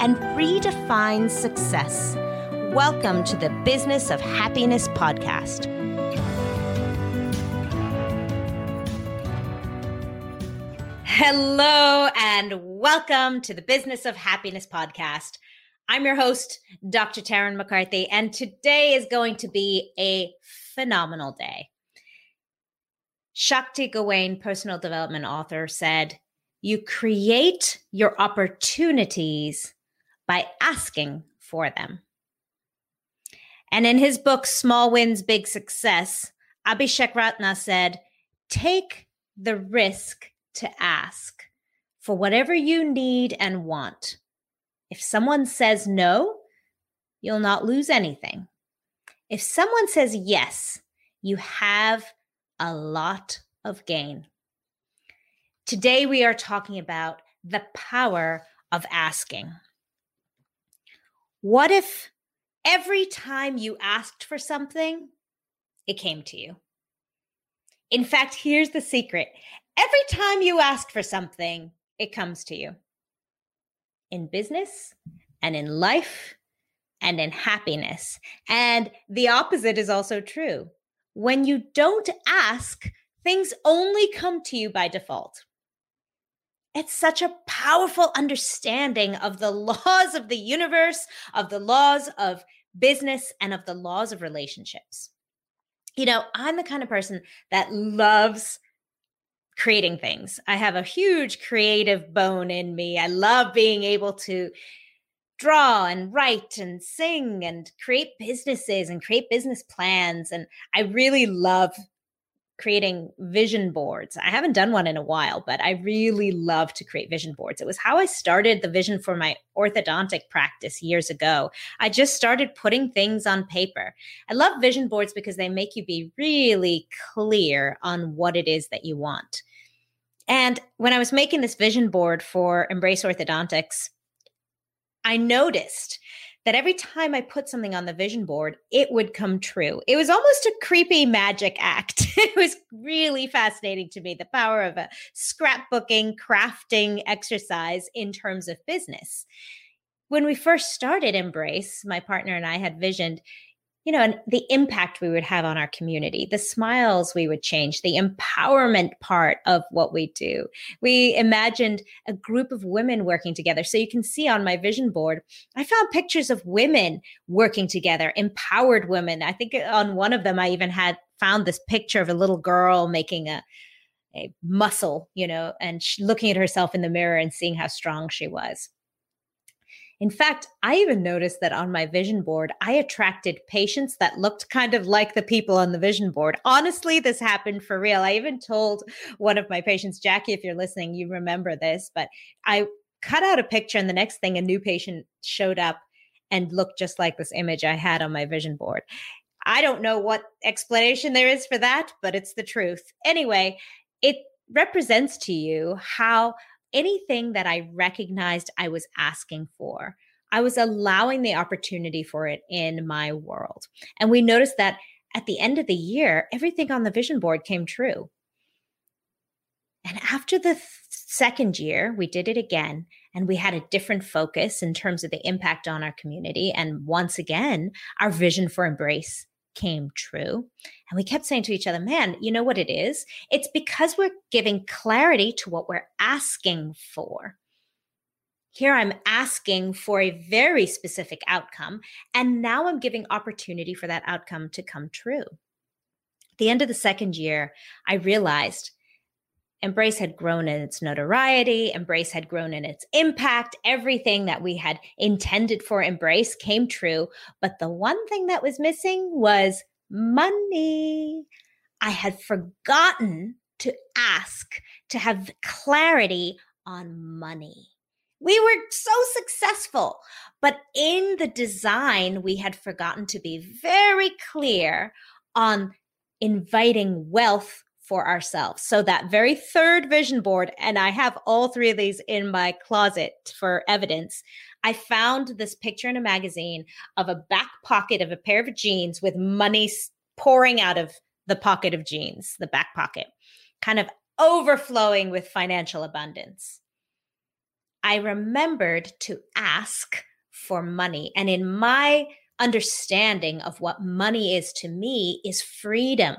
and redefine success. Welcome to the Business of Happiness podcast. Hello, and welcome to the Business of Happiness podcast. I'm your host, Dr. Tarryn MacCarthy, and today is going to be a phenomenal day. Shakti Gawain, personal development author, said, You create your opportunities by asking for them. And in his book, Small Wins, Big Success, Abhishek Ratna said, Take the risk to ask for whatever you need and want. If someone says no, you'll not lose anything. If someone says yes, you have a lot of gain. Today, we are talking about the power of asking. What if every time you asked for something, it came to you? In fact, here's the secret every time you ask for something, it comes to you. In business and in life and in happiness. And the opposite is also true. When you don't ask, things only come to you by default. It's such a powerful understanding of the laws of the universe, of the laws of business, and of the laws of relationships. You know, I'm the kind of person that loves creating things. I have a huge creative bone in me. I love being able to draw and write and sing and create businesses and create business plans. And I really love creating vision boards. I haven't done one in a while, but I really love to create vision boards. It was how I started the vision for my orthodontic practice years ago. I just started putting things on paper. I love vision boards because they make you be really clear on what it is that you want. And when I was making this vision board for Embrace Orthodontics, I noticed that every time I put something on the vision board, it would come true. It was almost a creepy magic act. it was really fascinating to me the power of a scrapbooking, crafting exercise in terms of business. When we first started Embrace, my partner and I had visioned you know, and the impact we would have on our community, the smiles we would change, the empowerment part of what we do. We imagined a group of women working together. So you can see on my vision board, I found pictures of women working together, empowered women. I think on one of them, I even had found this picture of a little girl making a, a muscle, you know, and looking at herself in the mirror and seeing how strong she was. In fact, I even noticed that on my vision board, I attracted patients that looked kind of like the people on the vision board. Honestly, this happened for real. I even told one of my patients, Jackie, if you're listening, you remember this, but I cut out a picture, and the next thing, a new patient showed up and looked just like this image I had on my vision board. I don't know what explanation there is for that, but it's the truth. Anyway, it represents to you how anything that I recognized I was asking for, I was allowing the opportunity for it in my world. And we noticed that at the end of the year, everything on the vision board came true. And after the th- second year, we did it again and we had a different focus in terms of the impact on our community. And once again, our vision for embrace came true. And we kept saying to each other, man, you know what it is? It's because we're giving clarity to what we're asking for. Here I'm asking for a very specific outcome, and now I'm giving opportunity for that outcome to come true. At the end of the second year, I realized Embrace had grown in its notoriety, Embrace had grown in its impact. Everything that we had intended for Embrace came true. But the one thing that was missing was money. I had forgotten to ask to have clarity on money. We were so successful. But in the design, we had forgotten to be very clear on inviting wealth for ourselves. So that very third vision board, and I have all three of these in my closet for evidence. I found this picture in a magazine of a back pocket of a pair of jeans with money pouring out of the pocket of jeans, the back pocket, kind of overflowing with financial abundance. I remembered to ask for money. And in my understanding of what money is to me, is freedom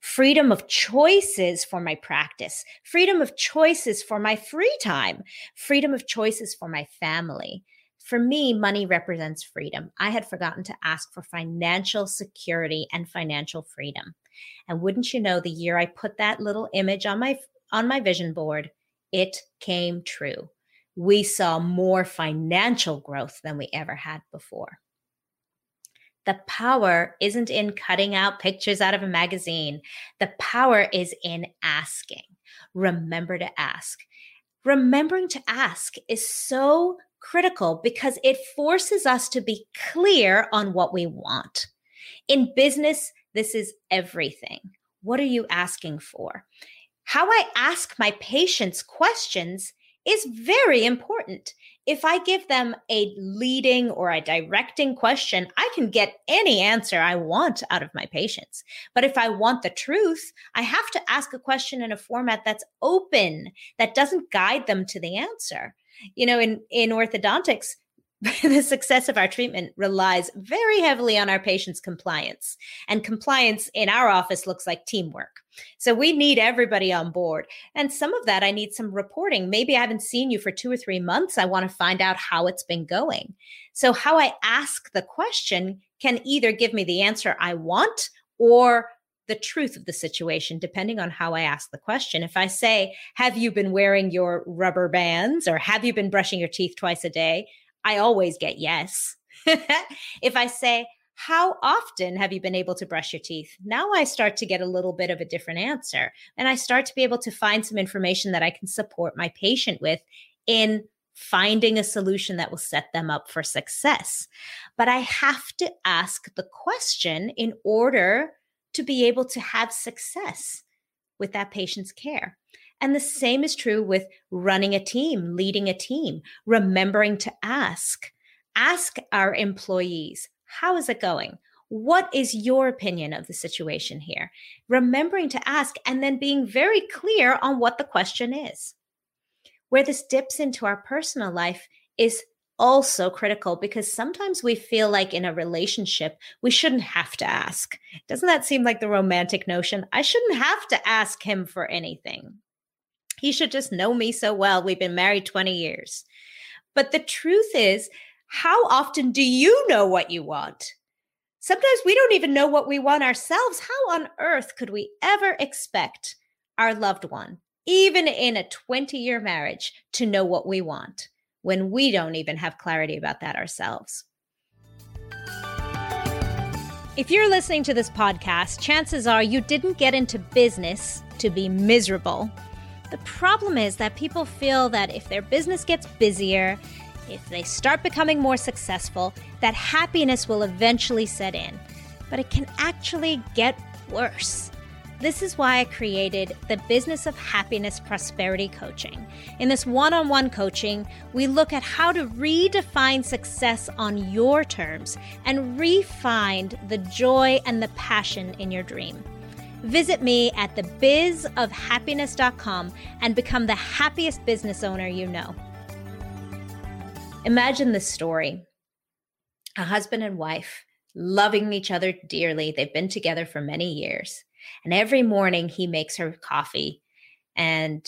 freedom of choices for my practice, freedom of choices for my free time, freedom of choices for my family. For me, money represents freedom. I had forgotten to ask for financial security and financial freedom. And wouldn't you know, the year I put that little image on my on my vision board, it came true. We saw more financial growth than we ever had before. The power isn't in cutting out pictures out of a magazine. The power is in asking. Remember to ask. Remembering to ask is so critical because it forces us to be clear on what we want. In business, this is everything. What are you asking for? How I ask my patients questions is very important. If I give them a leading or a directing question, I can get any answer I want out of my patients. But if I want the truth, I have to ask a question in a format that's open, that doesn't guide them to the answer. You know, in, in orthodontics, the success of our treatment relies very heavily on our patients' compliance. And compliance in our office looks like teamwork. So we need everybody on board. And some of that I need some reporting. Maybe I haven't seen you for two or three months. I want to find out how it's been going. So, how I ask the question can either give me the answer I want or the truth of the situation, depending on how I ask the question. If I say, Have you been wearing your rubber bands or have you been brushing your teeth twice a day? I always get yes. if I say, how often have you been able to brush your teeth? Now I start to get a little bit of a different answer. And I start to be able to find some information that I can support my patient with in finding a solution that will set them up for success. But I have to ask the question in order to be able to have success with that patient's care. And the same is true with running a team, leading a team, remembering to ask. Ask our employees, how is it going? What is your opinion of the situation here? Remembering to ask and then being very clear on what the question is. Where this dips into our personal life is also critical because sometimes we feel like in a relationship, we shouldn't have to ask. Doesn't that seem like the romantic notion? I shouldn't have to ask him for anything. He should just know me so well. We've been married 20 years. But the truth is, how often do you know what you want? Sometimes we don't even know what we want ourselves. How on earth could we ever expect our loved one, even in a 20 year marriage, to know what we want when we don't even have clarity about that ourselves? If you're listening to this podcast, chances are you didn't get into business to be miserable. The problem is that people feel that if their business gets busier, if they start becoming more successful, that happiness will eventually set in. But it can actually get worse. This is why I created the Business of Happiness Prosperity Coaching. In this one on one coaching, we look at how to redefine success on your terms and re-find the joy and the passion in your dream. Visit me at thebizofhappiness.com and become the happiest business owner you know. Imagine this story a husband and wife loving each other dearly. They've been together for many years. And every morning he makes her coffee. And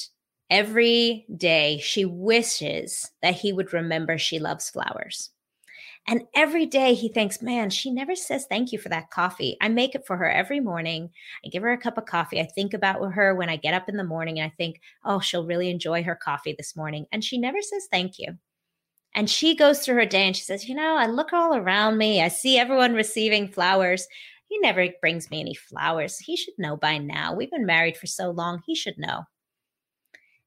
every day she wishes that he would remember she loves flowers. And every day he thinks, man, she never says thank you for that coffee. I make it for her every morning. I give her a cup of coffee. I think about her when I get up in the morning and I think, oh, she'll really enjoy her coffee this morning. And she never says thank you. And she goes through her day and she says, you know, I look all around me. I see everyone receiving flowers. He never brings me any flowers. He should know by now. We've been married for so long. He should know.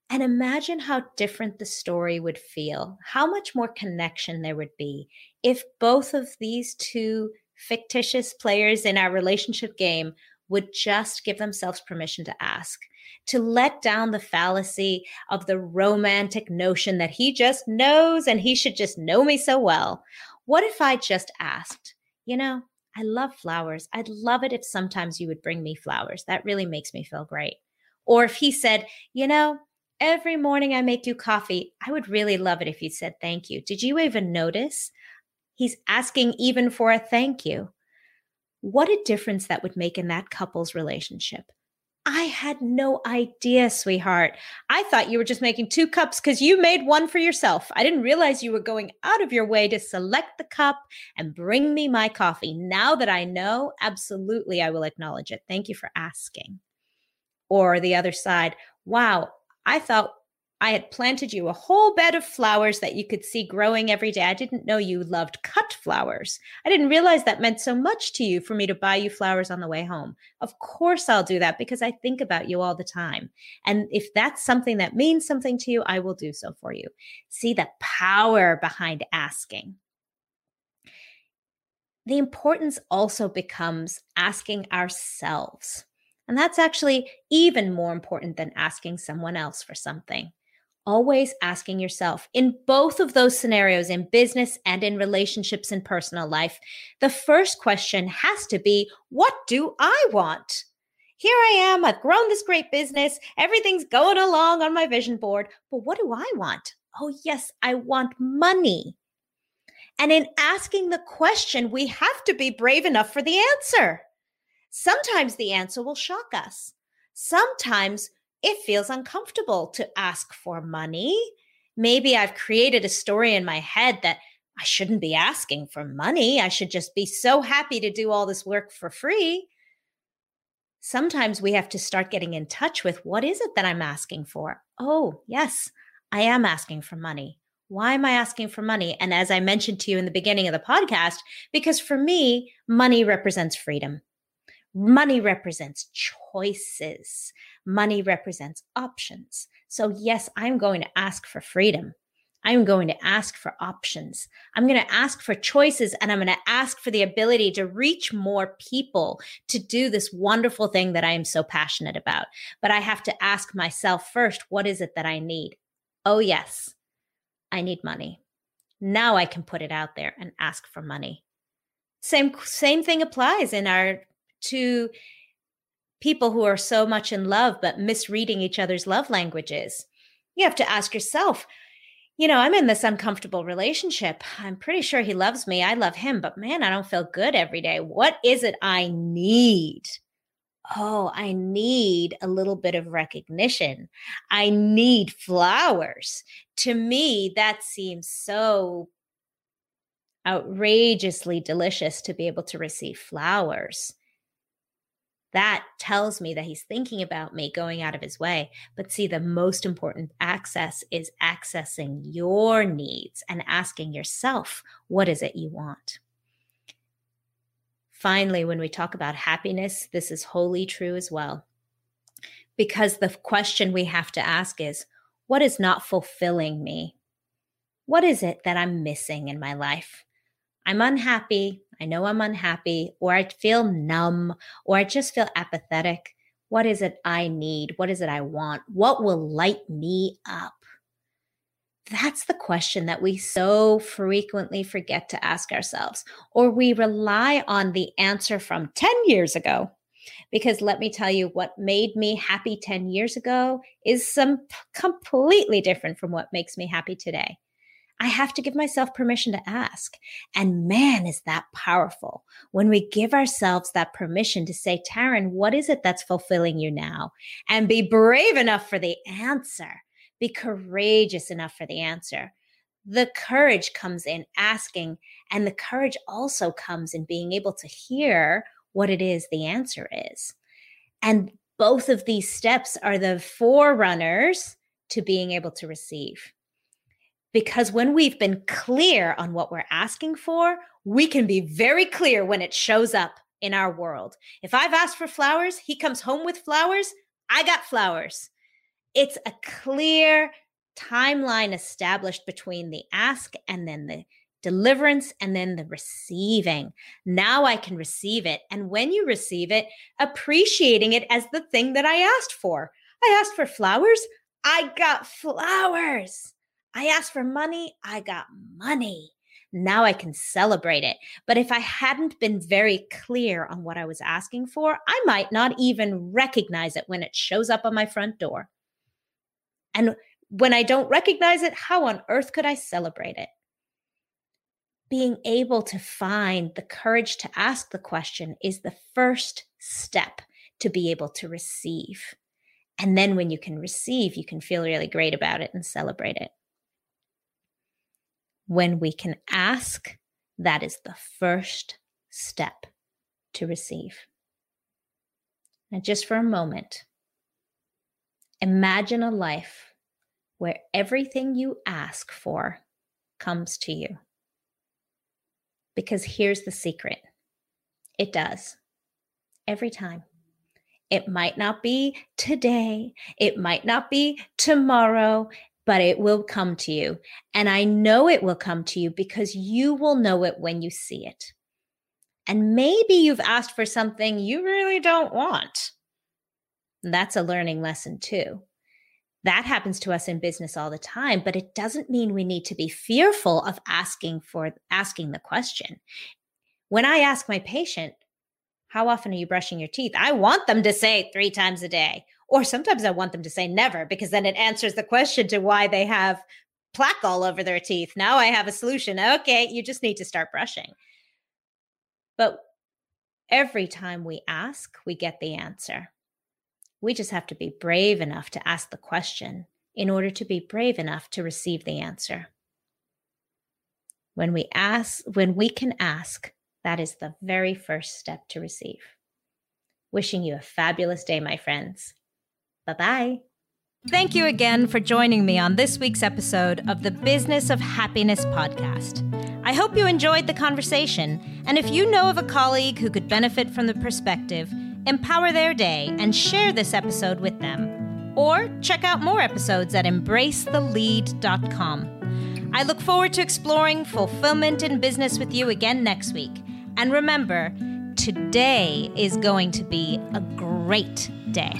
And imagine how different the story would feel, how much more connection there would be if both of these two fictitious players in our relationship game would just give themselves permission to ask, to let down the fallacy of the romantic notion that he just knows and he should just know me so well. What if I just asked, you know, I love flowers. I'd love it if sometimes you would bring me flowers. That really makes me feel great. Or if he said, you know, every morning I make you coffee, I would really love it if you said thank you. Did you even notice? He's asking even for a thank you. What a difference that would make in that couple's relationship. I had no idea, sweetheart. I thought you were just making two cups because you made one for yourself. I didn't realize you were going out of your way to select the cup and bring me my coffee. Now that I know, absolutely, I will acknowledge it. Thank you for asking. Or the other side, wow, I thought I had planted you a whole bed of flowers that you could see growing every day. I didn't know you loved cut flowers. I didn't realize that meant so much to you for me to buy you flowers on the way home. Of course, I'll do that because I think about you all the time. And if that's something that means something to you, I will do so for you. See the power behind asking. The importance also becomes asking ourselves. And that's actually even more important than asking someone else for something always asking yourself in both of those scenarios, in business and in relationships and personal life, the first question has to be what do I want? Here I am, I've grown this great business, everything's going along on my vision board, but what do I want? Oh, yes, I want money. And in asking the question, we have to be brave enough for the answer. Sometimes the answer will shock us. Sometimes it feels uncomfortable to ask for money. Maybe I've created a story in my head that I shouldn't be asking for money. I should just be so happy to do all this work for free. Sometimes we have to start getting in touch with what is it that I'm asking for? Oh, yes, I am asking for money. Why am I asking for money? And as I mentioned to you in the beginning of the podcast, because for me, money represents freedom. Money represents choices. Money represents options. So, yes, I'm going to ask for freedom. I'm going to ask for options. I'm going to ask for choices and I'm going to ask for the ability to reach more people to do this wonderful thing that I am so passionate about. But I have to ask myself first, what is it that I need? Oh, yes, I need money. Now I can put it out there and ask for money. Same same thing applies in our to people who are so much in love but misreading each other's love languages. You have to ask yourself, you know, I'm in this uncomfortable relationship. I'm pretty sure he loves me. I love him, but man, I don't feel good every day. What is it I need? Oh, I need a little bit of recognition. I need flowers. To me, that seems so outrageously delicious to be able to receive flowers that tells me that he's thinking about me going out of his way. But see, the most important access is accessing your needs and asking yourself, what is it you want? Finally, when we talk about happiness, this is wholly true as well. Because the question we have to ask is, what is not fulfilling me? What is it that I'm missing in my life? I'm unhappy. I know I'm unhappy, or I feel numb, or I just feel apathetic. What is it I need? What is it I want? What will light me up? That's the question that we so frequently forget to ask ourselves, or we rely on the answer from 10 years ago. Because let me tell you, what made me happy 10 years ago is some completely different from what makes me happy today. I have to give myself permission to ask. And man, is that powerful when we give ourselves that permission to say, Tarryn, what is it that's fulfilling you now? And be brave enough for the answer, be courageous enough for the answer. The courage comes in asking, and the courage also comes in being able to hear what it is the answer is. And both of these steps are the forerunners to being able to receive. Because when we've been clear on what we're asking for, we can be very clear when it shows up in our world. If I've asked for flowers, he comes home with flowers, I got flowers. it's a clear timeline established between the ask and then the deliverance and then the receiving. Now I can receive it. And when you receive it, appreciating it as the thing that I asked for. I asked for flowers, I got flowers. I asked for money, I got money. Now I can celebrate it. But if I hadn't been very clear on what I was asking for, I might not even recognize it when it shows up on my front door. And when I don't recognize it, how on earth could I celebrate it? Being able to find the courage to ask the question is the first step to be able to receive. And then when you can receive, you can feel really great about it and celebrate it. When we can ask, that is the first step to receive. Now, just for a moment, imagine a life where everything you ask for comes to you. Because here's the secret it does every time. It might not be today, it might not be tomorrow, but it will come to you. And I know it will come to you because you will know it when you see it. And maybe you've asked for something you really don't want. That's a learning lesson too. That happens to us in business all the time, but it doesn't mean we need to be fearful of asking for asking the question. When I ask my patient, how often are you brushing your teeth? I want them to say 3 times a day or sometimes I want them to say never because then it answers the question to why they have plaque all over their teeth. Now I have a solution. Okay, you just need to start brushing. But every time we ask, we get the answer. We just have to be brave enough to ask the question in order to be brave enough to receive the answer. When we ask, when we can ask, that is the very first step to receive. Wishing you a fabulous day, my friends. Bye bye. Thank you again for joining me on this week's episode of the Business of Happiness podcast. I hope you enjoyed the conversation, and if you know of a colleague who could benefit from the perspective, empower their day and share this episode with them. Or check out more episodes at embracethelead.com. I look forward to exploring fulfillment in business with you again next week. And remember, today is going to be a great day.